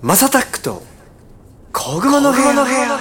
マサタックと小熊の部屋の部屋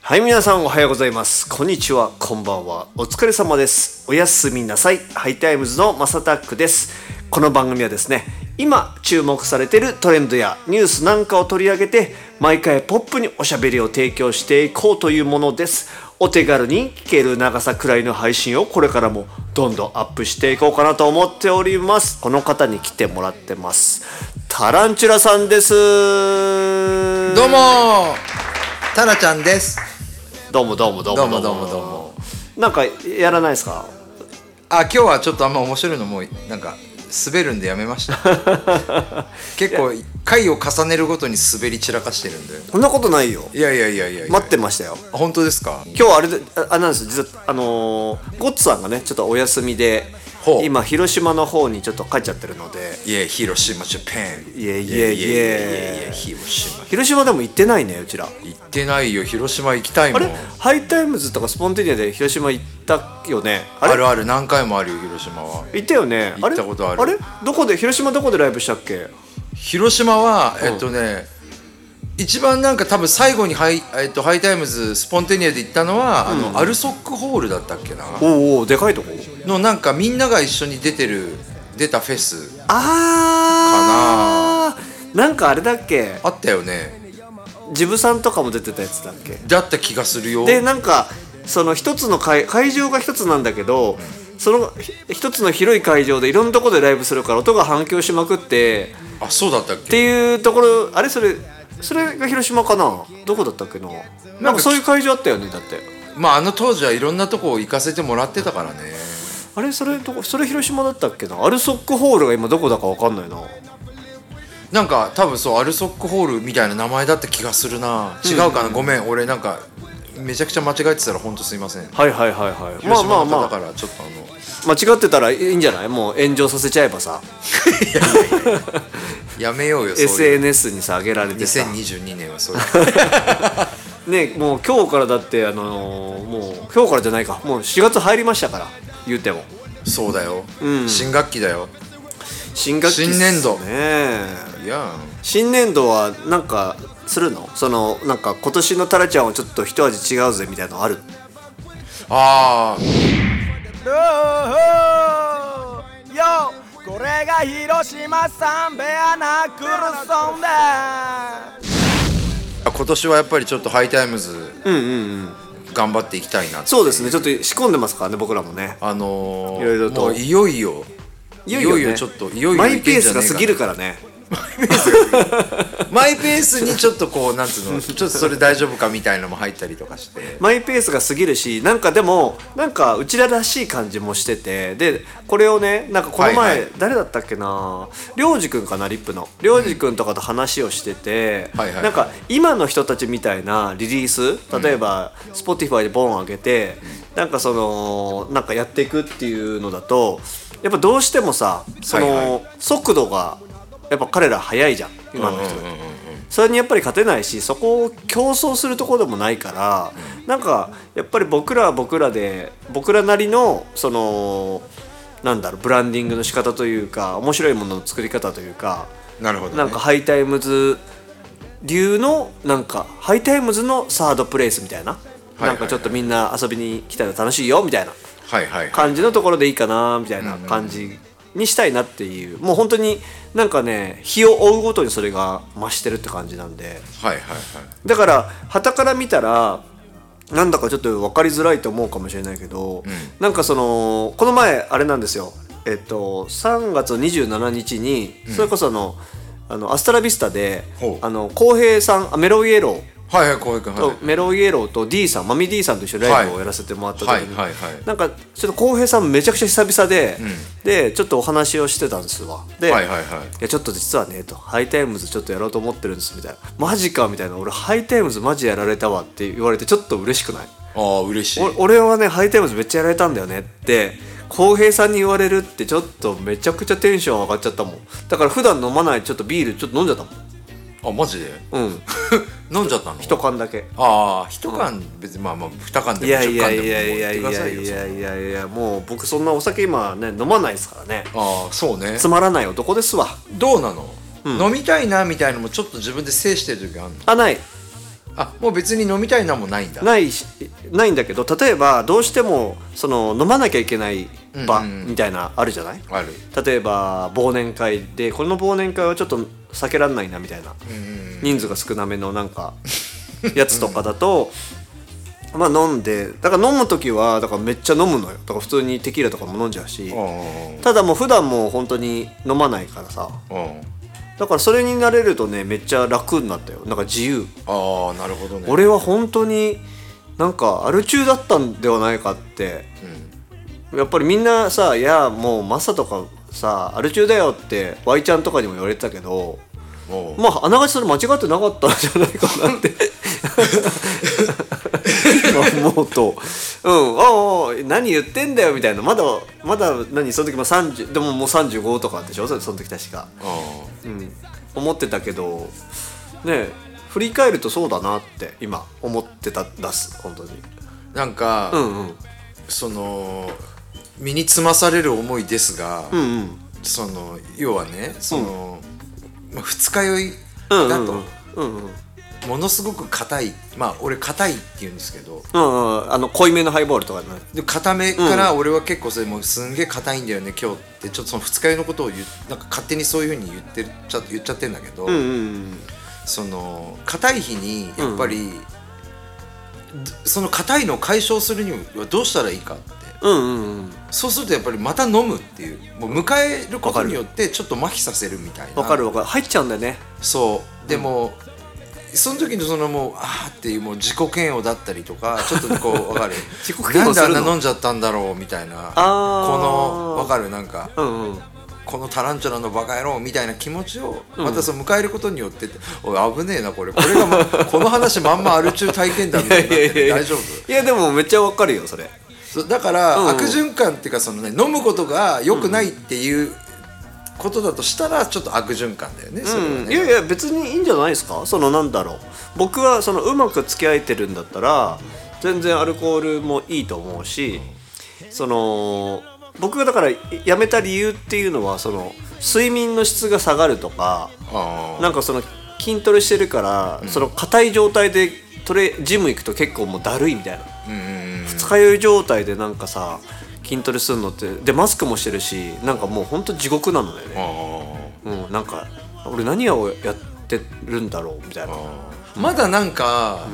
はい皆さんおはようございます。こんにちは。こんばんは。お疲れ様です。おやすみなさい。ハイタイムズのマサタックです。この番組はですね今注目されているトレンドやニュースなんかを取り上げて毎回ポップにおしゃべりを提供していこうというものです。お手軽に聞ける長さくらいの配信をこれからもどんどんアップしていこうかなと思っております。この方に来てもらってます。タランチュラさんです。どうも。タラちゃんです。どうもどうもどうもどうもどうも。どうもなんかやらないですか？あ今日はちょっとあんま面白いのもうなんか滑るんでやめました。結構回を重ねるごとに滑り散らかしてるんでそんなことないよ。いやいやいやいや待ってましたよ。本当ですか？今日あれでああなんです実はあのーゴッツさんがねちょっとお休みで今広島の方にちょっと帰っちゃってるので。いや広島ジャパン広島。広島でも行ってないねうちら。行ってないよ。広島行きたいもん。あれ？ハイタイムズとかスポンテニアで広島行ったよね？あるある。何回もあるよ広島は。行ったよね。行ったことある。あれ？どこで？広島どこでライブしたっけ？広島はえっとね、一番なんか多分最後にハイ,、えっと、ハイタイムズスポンテニアで行ったのは、あのアルソックホールだったっけな。おうおうでかいとこ？のなんかみんなが一緒に出てる出たフェスあー。な。んかあれだっけ？あったよね。ジブさんとかも出てたやつだっけ？だった気がするよ。でなんかその一つの会会場が一つなんだけど、そのひ一つの広い会場でいろんなところでライブするから音が反響しまくってあそうだったっってけいうところあれ？それそれが広島かな？どこだったっけな？なんかそういう会場あったよねだって。まああの当時はいろんなとこ行かせてもらってたからねあれそれどこそれ広島だったっけな？アルソックホールが今どこだかわかんないな。なんか多分そうアルソックホールみたいな名前だった気がするな。違うかな、ごめん。俺なんかめちゃくちゃ間違えてたら本当すいません。はいはいはいはい。まあ広まあまあ。だからちょっとあの。間違ってたらいいんじゃない？もう炎上させちゃえばさ。やめようよ SNS にさ上げられてさ。2022年はそういう。ねもう今日からだってあのーもう今日からじゃないか。もう4月入りましたから言うても。そうだよ、ん。新学期だよ。新学期っす新年度。ねいや。新年度はなんかするの？そのなんか今年のタラちゃんはちょっと一味違うぜみたいなのある？ああよこれが広島サンベアナクルソンだ今年はやっぱりちょっとハイタイムズ。うんうんうん頑張っていきたいなってそうですね。ちょっと仕込んでますからね僕らもね。あのー、いろいろと。もういよいよ。いよいよ,、ね、ちょっといよいよマイペースが過ぎるからねマイペース。にちょっとこうなんつうのちょっとそれ大丈夫かみたいのも入ったりとかして。マイペースが過ぎるしなんかでもなんかうちららしい感じもしててでこれをねなんかこの前、はいはい。誰だったっけな？良二くんかなリップの。良二くんとかと話をしてて、はいはい。なんか今の人たちみたいなリリース例えば、Spotify でボン上げてなんかそのなんかやっていくっていうのだとやっぱどうしてもさその、はいは速度がやっぱ彼ら速いじゃん今の人、それにやっぱり勝てないしそこを競争するところでもないから、なんかやっぱり僕らは僕らで僕らなりのそのなんだろうブランディングの仕方というか面白いものの作り方というかなるほど、ね、なんかハイタイムズ流のなんかハイタイムズのサードプレイスみたい。な、なんかちょっとみんな遊びに来たら楽しいよみたいな。感じのところでいいかなみたいな感じにしたいなっていうもう本当になんかね日を追うごとにそれが増してるって感じなんで。はいはいはい。だから旗から見たらなんだかちょっと分かりづらいと思うかもしれないけど、なんかそのこの前あれなんですよ。えっと3月27日にそれこそあの,、あのアストラビスタであの浩平さんあメロイエローはいはい浩平君とはいメロイエローと D さんマミ D さんと一緒にライブをやらせてもらった時に、はいはいはい。なんかちょっと浩平さんめちゃくちゃ久々で、でちょっとお話をしてたんですわ。で、はいはいはい。やちょっと実はねとハイタイムズちょっとやろうと思ってるんですみたいな。マジかみたいな。俺ハイタイムズマジやられたわって言われてちょっと嬉しくない？ああ嬉しい。お俺はねハイタイムズめっちゃやられたんだよねって浩平さんに言われるってちょっとめちゃくちゃテンション上がっちゃったもん。だから普段飲まないちょっとビールちょっと飲んじゃったもんあマジで？うん。飲んじゃったの？一缶だけ。ああ一缶別にまあまあ二缶でいも10やいやい缶でもやいやいやいよいやいやいやもう僕そんなお酒今ね飲まないですからね。ああそうね。つまらない男ですわ。どうなの、飲みたいなみたいのもちょっと自分で制してる時あるの？あない。あもう別に飲みたいなもないんだ。ないしないんだけど例えばどうしてもその飲まなきゃいけない場うんうんうん。みたいなあるじゃない？ある。例えば忘年会でこの忘年会はちょっと避けられないなみたいな。人数が少なめのなんかやつとかだと まあ飲んでだから飲む時はだからめっちゃ飲むのよ。だから普通にテキーラとかも飲んじゃうし。うんただもう普段もう本当に飲まないからさ。うん。だからそれになれるとねめっちゃ楽になったよ。なんか自由。ああなるほどね。俺は本当になんかアル中だったんではないかって、やっぱりみんなさ「いやもうマサとかさアル中だよ」ってワイちゃんとかにも言われてたけどまああながちそれ間違ってなかったんじゃないかなって。今思うと「うん。ああ何言ってんだよ」みたいな。まだまだ何その時も30でももう35とかでしょ？そその時確か。ううん、思ってたけどね振り返るとそうだなって今思ってた出す。本当に。んなんか、うんうん。その身につまされる思いですが、うんうん。その要はねその、まあ二日酔いうんだと、うんうんものすごく硬い。まあ俺硬いって言うんですけど。うんうんあの濃いめのハイボールとかね。で硬めから俺は結構それもうすんげえ硬いんだよね今日って。ちょっとその二日酔いのことをなんか勝手にそういうふうに言ってるちゃ言っちゃってんだけど、うんうんその硬い日にやっぱり、その硬いのを解消するにはどうしたらいいかってうんうんうん。そうするとやっぱりまた飲むっていう。もう迎えることによってちょっと麻痺させるみたいな。わかるわかる。入っちゃうんだよね。そう。でも、その時のそのもうああっていうもう自己嫌悪だったりとか ちょっとこうわかる。自己嫌悪するの？なんであんな飲んじゃったんだろうみたいな。このわかる？なんかうんうん。このタランチュラのバカ野郎みたいな気持ちをまたその迎えることによっておい危ねえなこれ。これが、ま、この話まんまアル中体験談みたいになってて 大丈夫？いやでもめっちゃわかるよそれだから、うん。悪循環っていうかその、ね、飲むことが良くないっていうことだとしたらちょっと悪循環だよね、うん、ね。いやいや別にいいんじゃないですか？そのなんだろう？僕はそのうまく付き合えてるんだったら全然アルコールもいいと思うしその僕がだからやめた理由っていうのはその睡眠の質が下がるとかあなんかその筋トレしてるから、その硬い状態でトレジム行くと結構もうだるいみたいな。うん二日酔い状態でなんかさ筋トレするのってでマスクもしてるしなんかもうほんと地獄なのだよね。あうん、なんか俺何をやってるんだろうみたいな。ーまだなんか、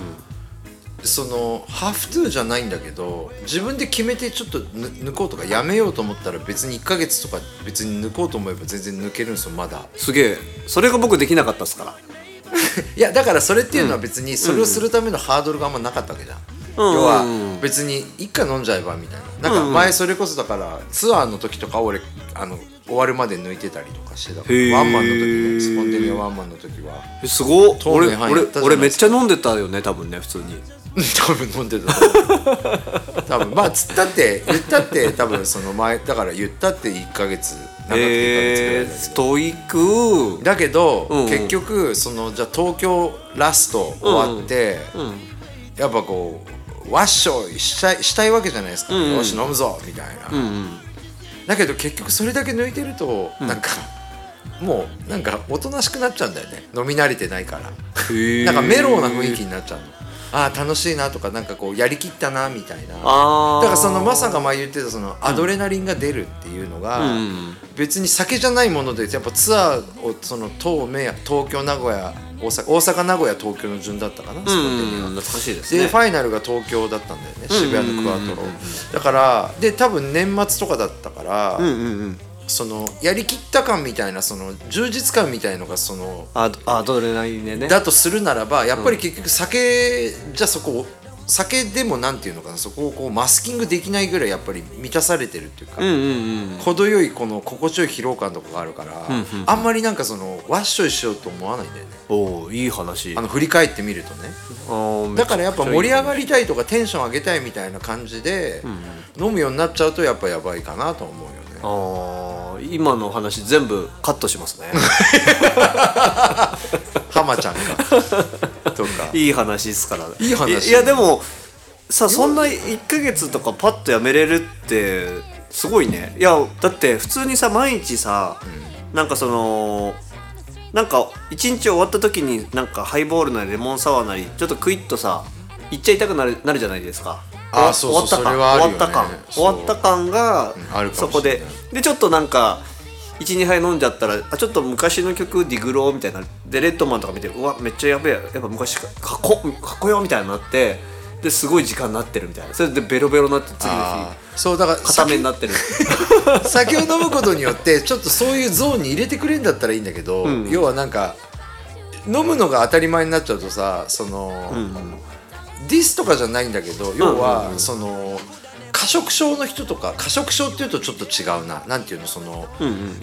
そのハーフトゥーじゃないんだけど自分で決めてちょっとぬ抜こうとかやめようと思ったら別に1ヶ月とか別に抜こうと思えば全然抜けるんですよまだ。すげえ。それが僕できなかったっすから。いやだからそれっていうのは別にそれをするためのハードルがあんまなかったわけじゃん、うん要は別に一回飲んじゃえばみたいな。なんか前それこそだからツアーの時とか俺あの終わるまで抜いてたりとかしてたワンマンの時ねスポンテニアワンマンの時は。えすごっ。透俺俺俺めっちゃ飲んでたよね多分ね普通に。多分飲んでた多分。まあつったって言ったって多分その前だから言ったって1ヶ月長くて1ヶ月ぐらいえー、だけど。ストイック。だけど、うん。うん結局そのじゃあ東京ラスト終わって、やっぱこうワッショイしたいしたいわけじゃないですか、んうん。よし飲むぞみたいな、うんうん。だけど結局それだけ抜いてると、なんかもうなんかおとなしくなっちゃうんだよね。飲み慣れてないから。へなんかメロウな雰囲気になっちゃうの。ああ楽しいなとかなんかこうやりきったなみたいな。だからそのマサが前言ってたそのアドレナリンが出るっていうのが、うん。別に酒じゃないものでやっぱツアーをその東名東京名古屋大阪大阪名古屋東京の順だったかな、スポンテニアうん懐かしいですね。でファイナルが東京だったんだよね渋谷のクワトロだからで多分年末とかだったから、うんうんうん。そのやりきった感みたいなその充実感みたいのがそのあアドレナリンでね。だとするならばやっぱり結局酒じゃそこ酒でもなんていうのかなそこをこうマスキングできないぐらいやっぱり満たされてるっていうか、うんうんうん。程よいこの心地よい疲労感とかがあるから、あんまりなんかそのワッショイしようと思わないんだよね。おおいい話。あの振り返ってみるとね。だからやっぱ盛り上がりりたいとかテンション上げたいみたいな感じで、飲むようになっちゃうとやっぱやばいかなと思うよね今の話全部カットしますね。浜ちゃんか。とか。いい話ですからいい話。いやでもさそんな1ヶ月とかパッとやめれるってすごいね。いやだって普通にさ毎日さ、なんかそのなんか一日終わった時になんかハイボールなりレモンサワーなりちょっとクイッとさ行っちゃいたくなるなるじゃないですかあーそうそう終わった感。終わった感。終わった感がそこで。でちょっとなんか12杯飲んじゃったらあちょっと昔の曲ディグローみたいなでレッドマンとか見てうわめっちゃやべえ。やっぱ昔かかっこかっこよみたいになってですごい時間になってるみたいな。それでベロベロになって次のあ日ー。そうだから固めになってる。酒 を飲むことによってちょっとそういうゾーンに入れてくれるんだったらいいんだけど、要はなんか飲むのが当たり前になっちゃうとさその、ディスとかじゃないんだけど要は、その過食症の人とか過食症っていうとちょっと違うな。なんていうのその、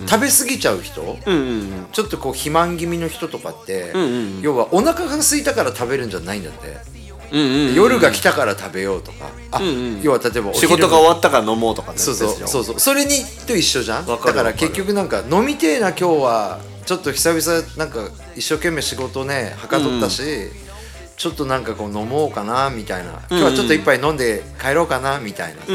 食べ過ぎちゃう人、うんうんちょっとこう肥満気味の人とかって、要はお腹が空いたから食べるんじゃないんだって、うんうん夜が来たから食べようとか。あ、要は例えばお仕昼事が終わったから飲もうとかそうそううそうそう。それにと一緒じゃん？だわから結局なんか飲みてえな今日は。ちょっと久々なんか一生懸命仕事ねはかどったし、ちょっとなんかこう飲もうかなみたいな。今日はちょっと一杯飲んで帰ろうかなみたいな。さ、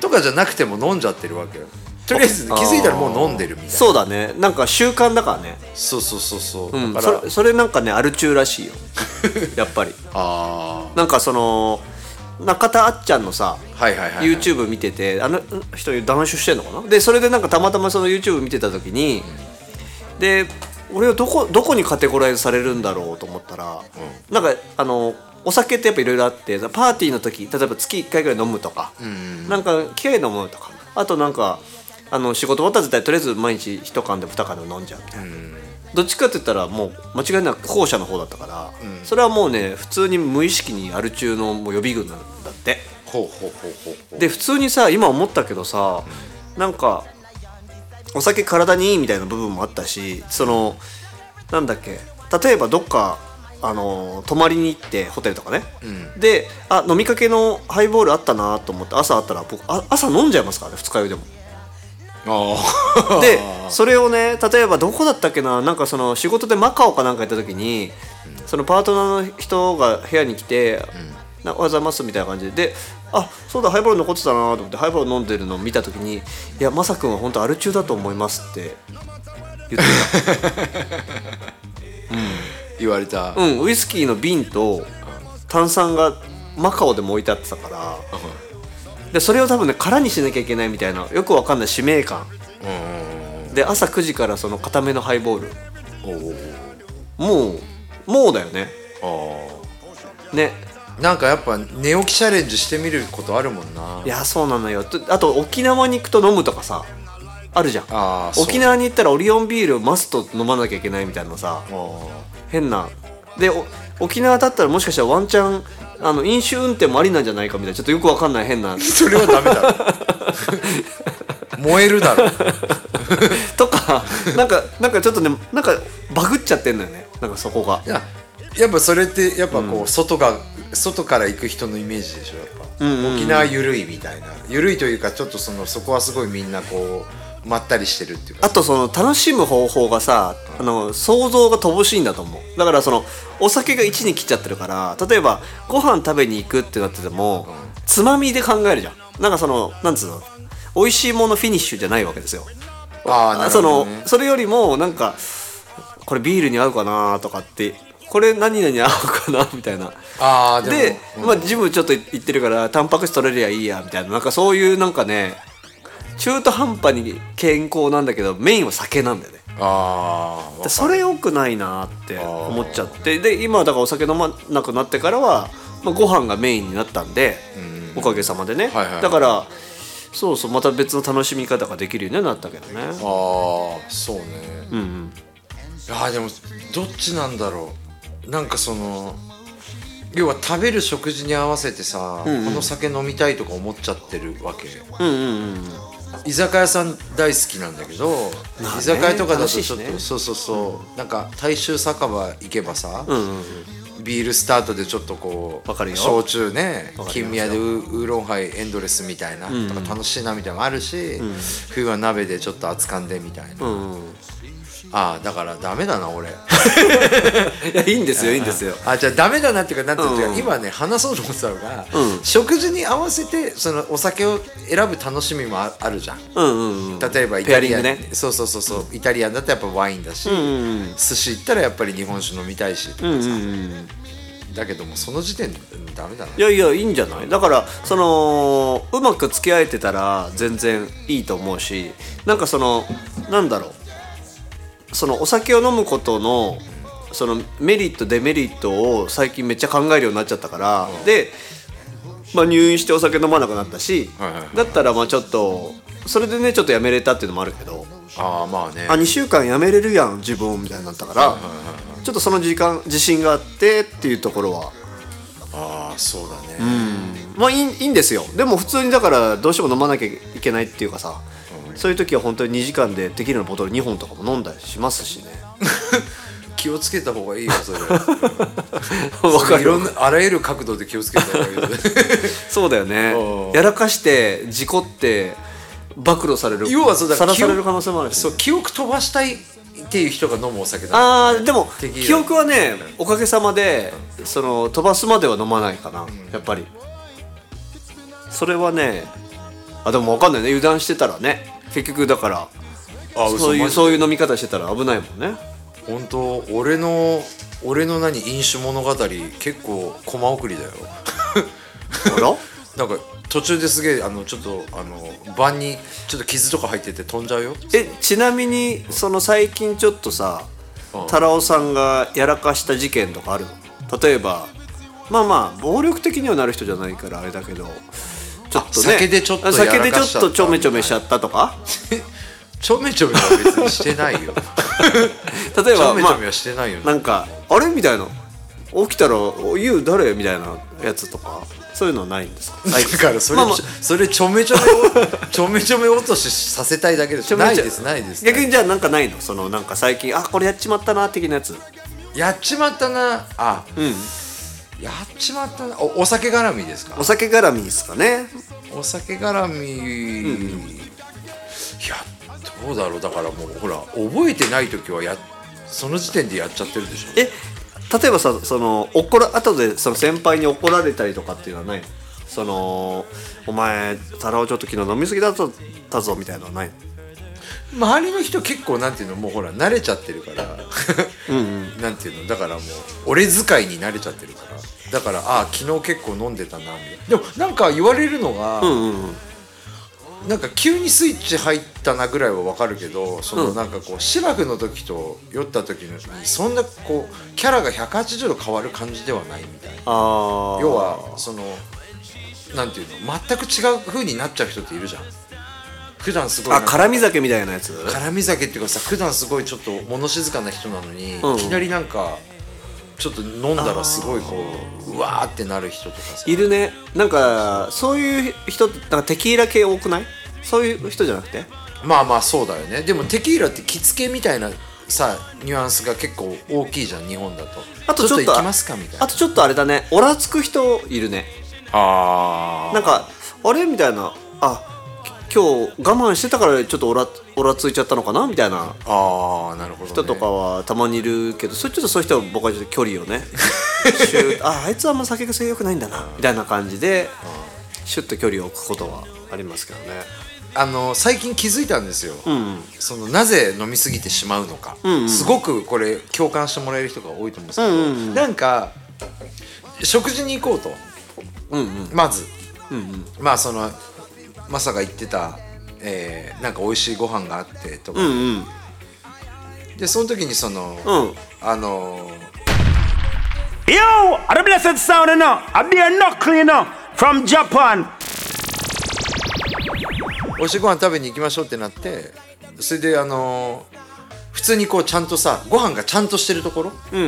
とかじゃなくても飲んじゃってるわけよ。とりあえず気づいたらもう飲んでるみたいな。そうだね。なんか習慣だからね。そうそうそうそう、うん。だからそれなんかねアル中らしいよ。やっぱり。あなんかその中田あっちゃんのさあはいはいはい、はい、YouTube 見ててあの人男子してんのかな？でそれでなんかたまたまその YouTube 見てた時にで俺はどこどこにカテゴライズされるんだろうと思ったら、なんかあのお酒ってやっぱいろいろあってパーティーの時例えば月1回ぐらい飲むとか、なんか機械飲むとかあとなんかあの仕事終わったら絶対とりあえず毎日1缶でも2缶でも飲んじゃうみたいな、どっちかって言ったらもう間違いなく後者の方だったから、それはもうね普通に無意識にアル中のもう予備軍なんだって。ほうほうほうほうほう。で普通にさ今思ったけどさ、なんかお酒体にいいみたいな部分もあったしそのなんだっけ例えばどっかあの泊まりに行ってホテルとかね、であ飲みかけのハイボールあったなと思って朝あったら僕あ朝飲んじゃいますからね二日酔いでも。あ でそれをね例えばどこだったっけななんかその仕事でマカオかなんか行った時に、そのパートナーの人が部屋に来て「なおはようございます」みたいな感じで。であそうだハイボール残ってたなと思ってハイボール飲んでるのを見た時に「いやマサ君は本当アル中だと思います」って。言って言われた、たうんウイスキーの瓶と炭酸がマカオでも置いてあってたから。でそれを多分ね空にしなきゃいけないみたいなよくわかんない使命感。で朝9時からその固めのハイボール。もうもうだよね。ねなんかやっぱ寝起きチャレンジしてみることあるもんな。いやそうなのよ。とあと沖縄に行くと飲むとかさあるじゃん。あーそう。沖縄に行ったらオリオンビールをマスト飲まなきゃいけないみたいなさあ変な。でお沖縄だったらもしかしたらワンチャンあの飲酒運転もありなんじゃないかみたいなちょっとよくわかんない変な。ー それはダメだろ。燃えるだろ。とかなんかなんかちょっとねなんかバグっちゃってんのよね。なんかそこが。いややっぱそれってやっぱこう、外が外から行く人のイメージでしょやっぱ、沖縄ゆるいみたいな。ゆるいというかちょっとそのそこはすごいみんなこうまったりしてるっていうか。あとその楽しむ方法がさあの想像が乏しいんだと思う。だからそのお酒が1に来ちゃってるから例えばご飯食べに行くってなってても、つまみで考えるじゃん。なんかそのなんつうの？美味しいものフィニッシュじゃないわけですよ。ああなるそのそれよりもなんかこれビールに合うかなとかってこれ何々合うかなみたいな。ああでもで、まあ、ジムちょっと行ってるからタンパク質取れりゃいいやみたいな。なんかそういうなんかね中途半端に健康なんだけどメインは酒なんだよね。ああでそれ良くないなって思っちゃって。で今はだからお酒飲まなくなってからは、まあ、ご飯がメインになったんで、おかげさまでね、はいはいはい。だからそうそうまた別の楽しみ方ができるようになったけどね。ああそうね。うんうん。いやでもどっちなんだろうなんかその要は食べる食事に合わせてさ、この酒飲みたいとか思っちゃってるわけ。うんうんうん居酒屋さん大好きなんだけど、まあね居酒屋とかだと楽しいしね。ちょっと、そうそうそう、なんか大衆酒場行けばさ、うんうんうん。ビールスタートでちょっとこかるよ。焼酎ねわかりますよ。金宮でウウーロンハイエンドレスみたいな、とか楽しいなみたいなのもあるし、冬は鍋でちょっと熱燗でみたいな、うんうんああだからダメだな俺。いやいいんですよいいんですよ。あじゃあダメだなっていうかなんていうか、うん。今ね話そうと思ってたのが、うん。食事に合わせてそのお酒を選ぶ楽しみもああるじゃん。うんうんうん。例えばイタリアン、ね。そうそうそうそう。イタリアンだったらやっぱワインだし、うんうん寿司行ったらやっぱり日本酒飲みたいし、うんうんうんだけどもその時点でダメだな。いやいやいいんじゃない？だからそのうまく付き合えてたら全然いいと思うしなんかそのなんだろうそのお酒を飲むことのそのメリットデメリットを最近めっちゃ考えるようになっちゃったから、で、まあ、入院してお酒飲まなくなったし、だったらまあちょっとそれでねちょっとやめれたっていうのもあるけどああまあね。あ2週間やめれるやん自分みたいになったから、ちょっとその時間自信があってっていうところは。ああそうだね、まあいいいいんですよ。でも普通にだからどうしても飲まなきゃいけないっていうかさ、そういう時は本当に2時間でテキーラのボトル2本とかも飲んだりしますしね。気をつけた方がいいよそれ。わそかる。れいろんなあらゆる角度で気をつけた方がいいよ そうだよね。うん。やらかして事故って暴露される。要はそうださらされる可能性もあるし。そう記憶飛ばしたいっていう人が飲むお酒だあーでも記憶はねおかげさまでその飛ばすまでは飲まないかな。やっぱり。それはねあでも分かんないね。油断してたらね結局だからあそういううそういう飲み方してたら危ないもんね。本当俺の俺の何飲酒物語結構コマ送りだよ。あら？なんか途中ですげえあのちょっとあの盤にちょっと傷とか入ってて飛んじゃうよ。えちなみにその最近ちょっとさうん。太郎さんがやらかした事件とかあるの例えばまあまあ暴力的にはなる人じゃないからあれだけどちょっとね。酒でちょっと酒でちょっやらかしちゃった。とちょめちょめしちゃったとか？ちょめちょめは別にしてないよ。例えばまちょめちょめはしてないよ、あなんかあれ？みたいな。起きたら「言う誰?」みたいなやつとか？そういうのはないんですか？だからそれ、まあまあ。それちょめちょめをちょめちょめ落としさせたいだけでしょないですないです。逆にじゃあなんかないの？そのなんか最近あこれやっちまったな的なやつ。やっちまったな。あうんやっちまったな。おお酒絡みですか？お酒絡みですかね。お酒絡み、いやどうだろう。だからもうほら覚えてない時はやその時点でやっちゃってるでしょ。え例えばさその怒ら後でその先輩に怒られたりとかっていうのはない？のそのお前太郎ちょっと昨日飲みすぎだったぞみたいなのはないの？周りの人結構なんていうのもうほら慣れちゃってるから。なんていうのだからもう俺使いに慣れちゃってるから。だからああ昨日結構飲んでたなみたいな。でもなんか言われるのが、うんうんうん。なんか急にスイッチ入ったなぐらいはわかるけどそのなんかこうシラフの時と酔った時にそんなこうキャラが180度変わる感じではないみたいな。要はそのなんていうの全く違う風になっちゃう人っているじゃん普段すごいあ辛み酒みたいなやつ？絡み酒っていうかさ普段すごいちょっと物静かな人なのに、うん。いきなりなんかちょっと飲んだらすごいこううわーってなる人とかさ。いるね。なんかそういう人ってなんかテキーラ系多くない？そういう人じゃなくて？まあまあそうだよね。でもテキーラって着付けみたいなさニュアンスが結構大きいじゃん日本だと。あとちょっと行きますかみたいな。あとちょっとあれだね。オラつく人いるね。あなんかあれみたいな。あき今日我慢してたからちょっとオラオラついちゃったのかな？みたいなああなるほど、ね、人とかはたまにいるけどそれちょっとそういう人は僕はちょっと距離をね ああいつはあんま酒癖良くないんだなみたいな感じでシュッと距離を置くことはありますけどね。あの最近気づいたんですよ、うんそのなぜ飲みすぎてしまうのか、んうん。すごくこれ共感してもらえる人が多いと思うんですけど、うんうんうん。なんか食事に行こうと。うんうん。まず。うんうん。まあそのマサが言ってた、えーなんか美味しいご飯があってとか、うんうん。でその時にその、うん。あの Yo, are the blessed sound know, from Japan. 美味しいご飯食べに行きましょうってなってそれであの普通にこうちゃんとさご飯がちゃんとしてるところ？うんう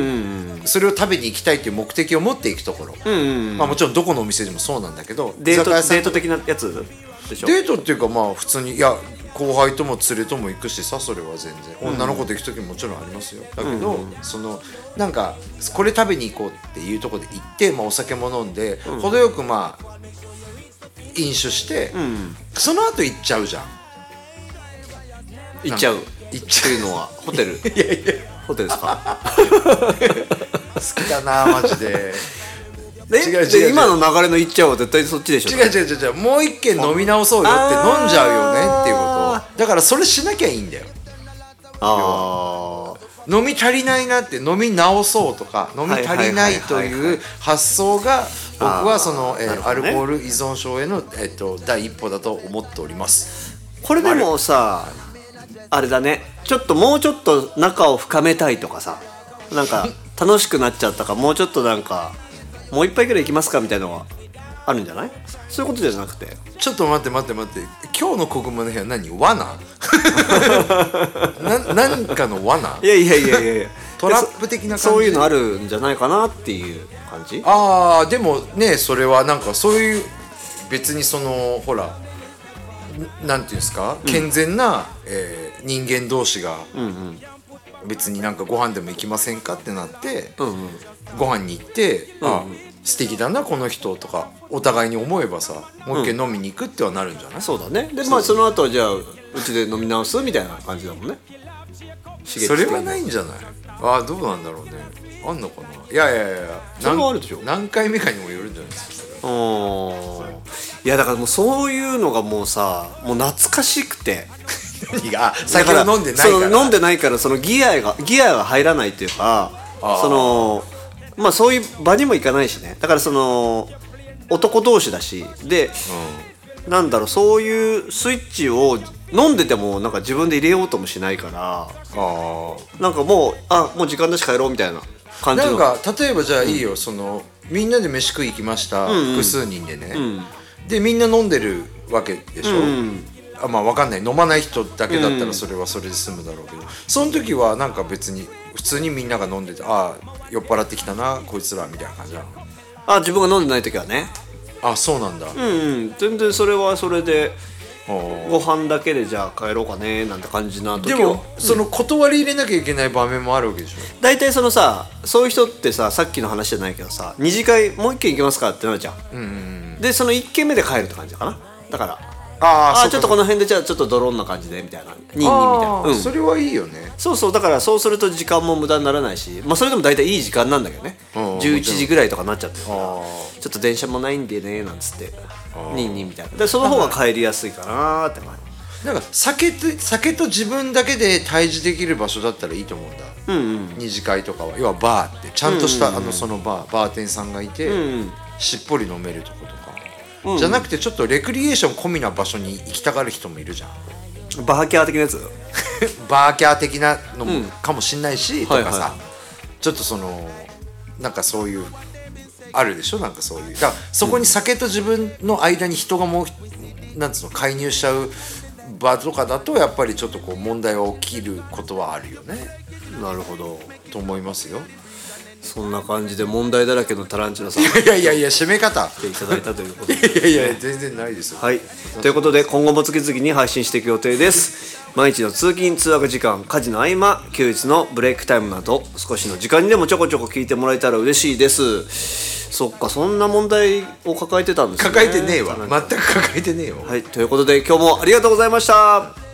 んそれを食べに行きたいっていう目的を持っていくところ、うんうんまあもちろんどこのお店でもそうなんだけどデート居酒屋さんデート的なやつ？でしょ。デートっていうかまあ普通にいや後輩とも連れとも行くしさそれは全然。女の子と行く時ももちろんありますよ。だけど、そのなんかこれ食べに行こうっていうところで行って、まあ、お酒も飲んで、程よくまあ飲酒して、ん。その後行っちゃうじゃん。行っちゃう。っていうのはホテル。ホテルですか？好きだなマジで。え違う違う今の流れの言っちゃうは絶対そっちでしょ。違う違う違う。違うもう一軒飲み直そうよって飲んじゃうよねっていうあこと。だからそれしなきゃいいんだよ。あ飲み足りないなって飲み直そうとか飲み足りないとはいう発想が僕はその、えーね。アルコール依存症への、えっと第一歩だと思っております。ーこれでもさあれだね。ちょっともうちょっと仲を深めたいとかさ。なんか楽しくなっちゃったからもうちょっとなんかもう一杯ぐらい行きますかみたいなのはあるんじゃない？そういうことじゃなくて？ちょっと待って待って待って。今日の国語の部屋何？罠？ななんかの罠？いやいやいやいやいや。トラップ的なそういうのあるんじゃないかなっていう感じ？ああでもねそれはなんかそういう別にそのほらんなんていうんですか、健全な、えー人間同士が、別になんかご飯でも行きませんかってなって、ご飯に行って、あ素敵だなこの人とかお互いに思えばさもう一回飲みに行くってはなるんじゃない、そうだね。でまあその後はじゃあうちで飲み直すみたいな感じだもんね。それはないんじゃない？ああどうなんだろうね。あんのかな？いやいやいやそれはあるでしょ。何何回目かにもよるんじゃないですか？いやだからもうそういうのがもうさもう懐かしくて。何が？酒を飲んでないから。その飲んでないからそのギアがギアが入らないっていうかそのまあそういう場にも行かないしね。だからその男同士だし。で、なんだろうそういうスイッチを飲んでてもなんか自分で入れようともしないから。あなんかもうあもう時間だし帰ろうみたいな感じの。なんか例えばじゃあいいよ、そのみんなで飯食い行きました、複数人でね、でみんな飲んでるわけでしょ、あまあわかんない。飲まない人だけだったらそれはそれで済むだろうけど、その時はなんか別に普通にみんなが飲んでてああ酔っ払ってきたなこいつらみたいな感じなのあ自分が飲んでない時はね。あそうなんだ、うんうん。全然それはそれでご飯だけでじゃあ帰ろうかねなんて感じな時は。でも、その断り入れなきゃいけない場面もあるわけでしょ。大体そのさそういう人ってささっきの話じゃないけどさ二次会もう一軒行きますかってなるじゃん,、でその一軒目で帰るって感じかなだからああちょっとこの辺でじゃあちょっとドローンな感じでみたいな。ニンニンみたいな。うん。それはいいよね。そうそうだからそうすると時間も無駄にならないしまあそれでも大体いい時間なんだけどね。うん。11時ぐらいとかなっちゃってるから。あちょっと電車もないんでねなんつって。ニンニンみたいな。でその方が帰りやすいかなーって感なんか酒と酒と自分だけで対峙できる場所だったらいいと思うんだ、二次会とかは。要はバーって。ちゃんとした、あのそのバーバーテンさんがいて、しっぽり飲めるとことか、じゃなくてちょっとレクリエーション込みな場所に行きたがる人もいるじゃん。じバーキャー的なやつ？バーキャー的なのもかもしんないし、とかさ、はいはちょっとそのなんかそういうあるでしょ？なんかそういう。だからそこに酒と自分の間に人がもうなんつうの介入しちゃう場とかだとやっぱりちょっとこう問題が起きることはあるよね。なるほど。と思いますよそんな感じで問題だらけのタランチュラさん。いやいやいや締め方。来ていただいたということで。いやいや全然ないですよ。はい。ということで今後も月々に配信していく予定です。毎日の通勤通学時間家事の合間休日のブレイクタイムなど少しの時間にでもちょこちょこ聞いてもらえたら嬉しいです。そっかそんな問題を抱えてたんですね。抱えてねえわ。全く抱えてねえよはい。ということで今日もありがとうございました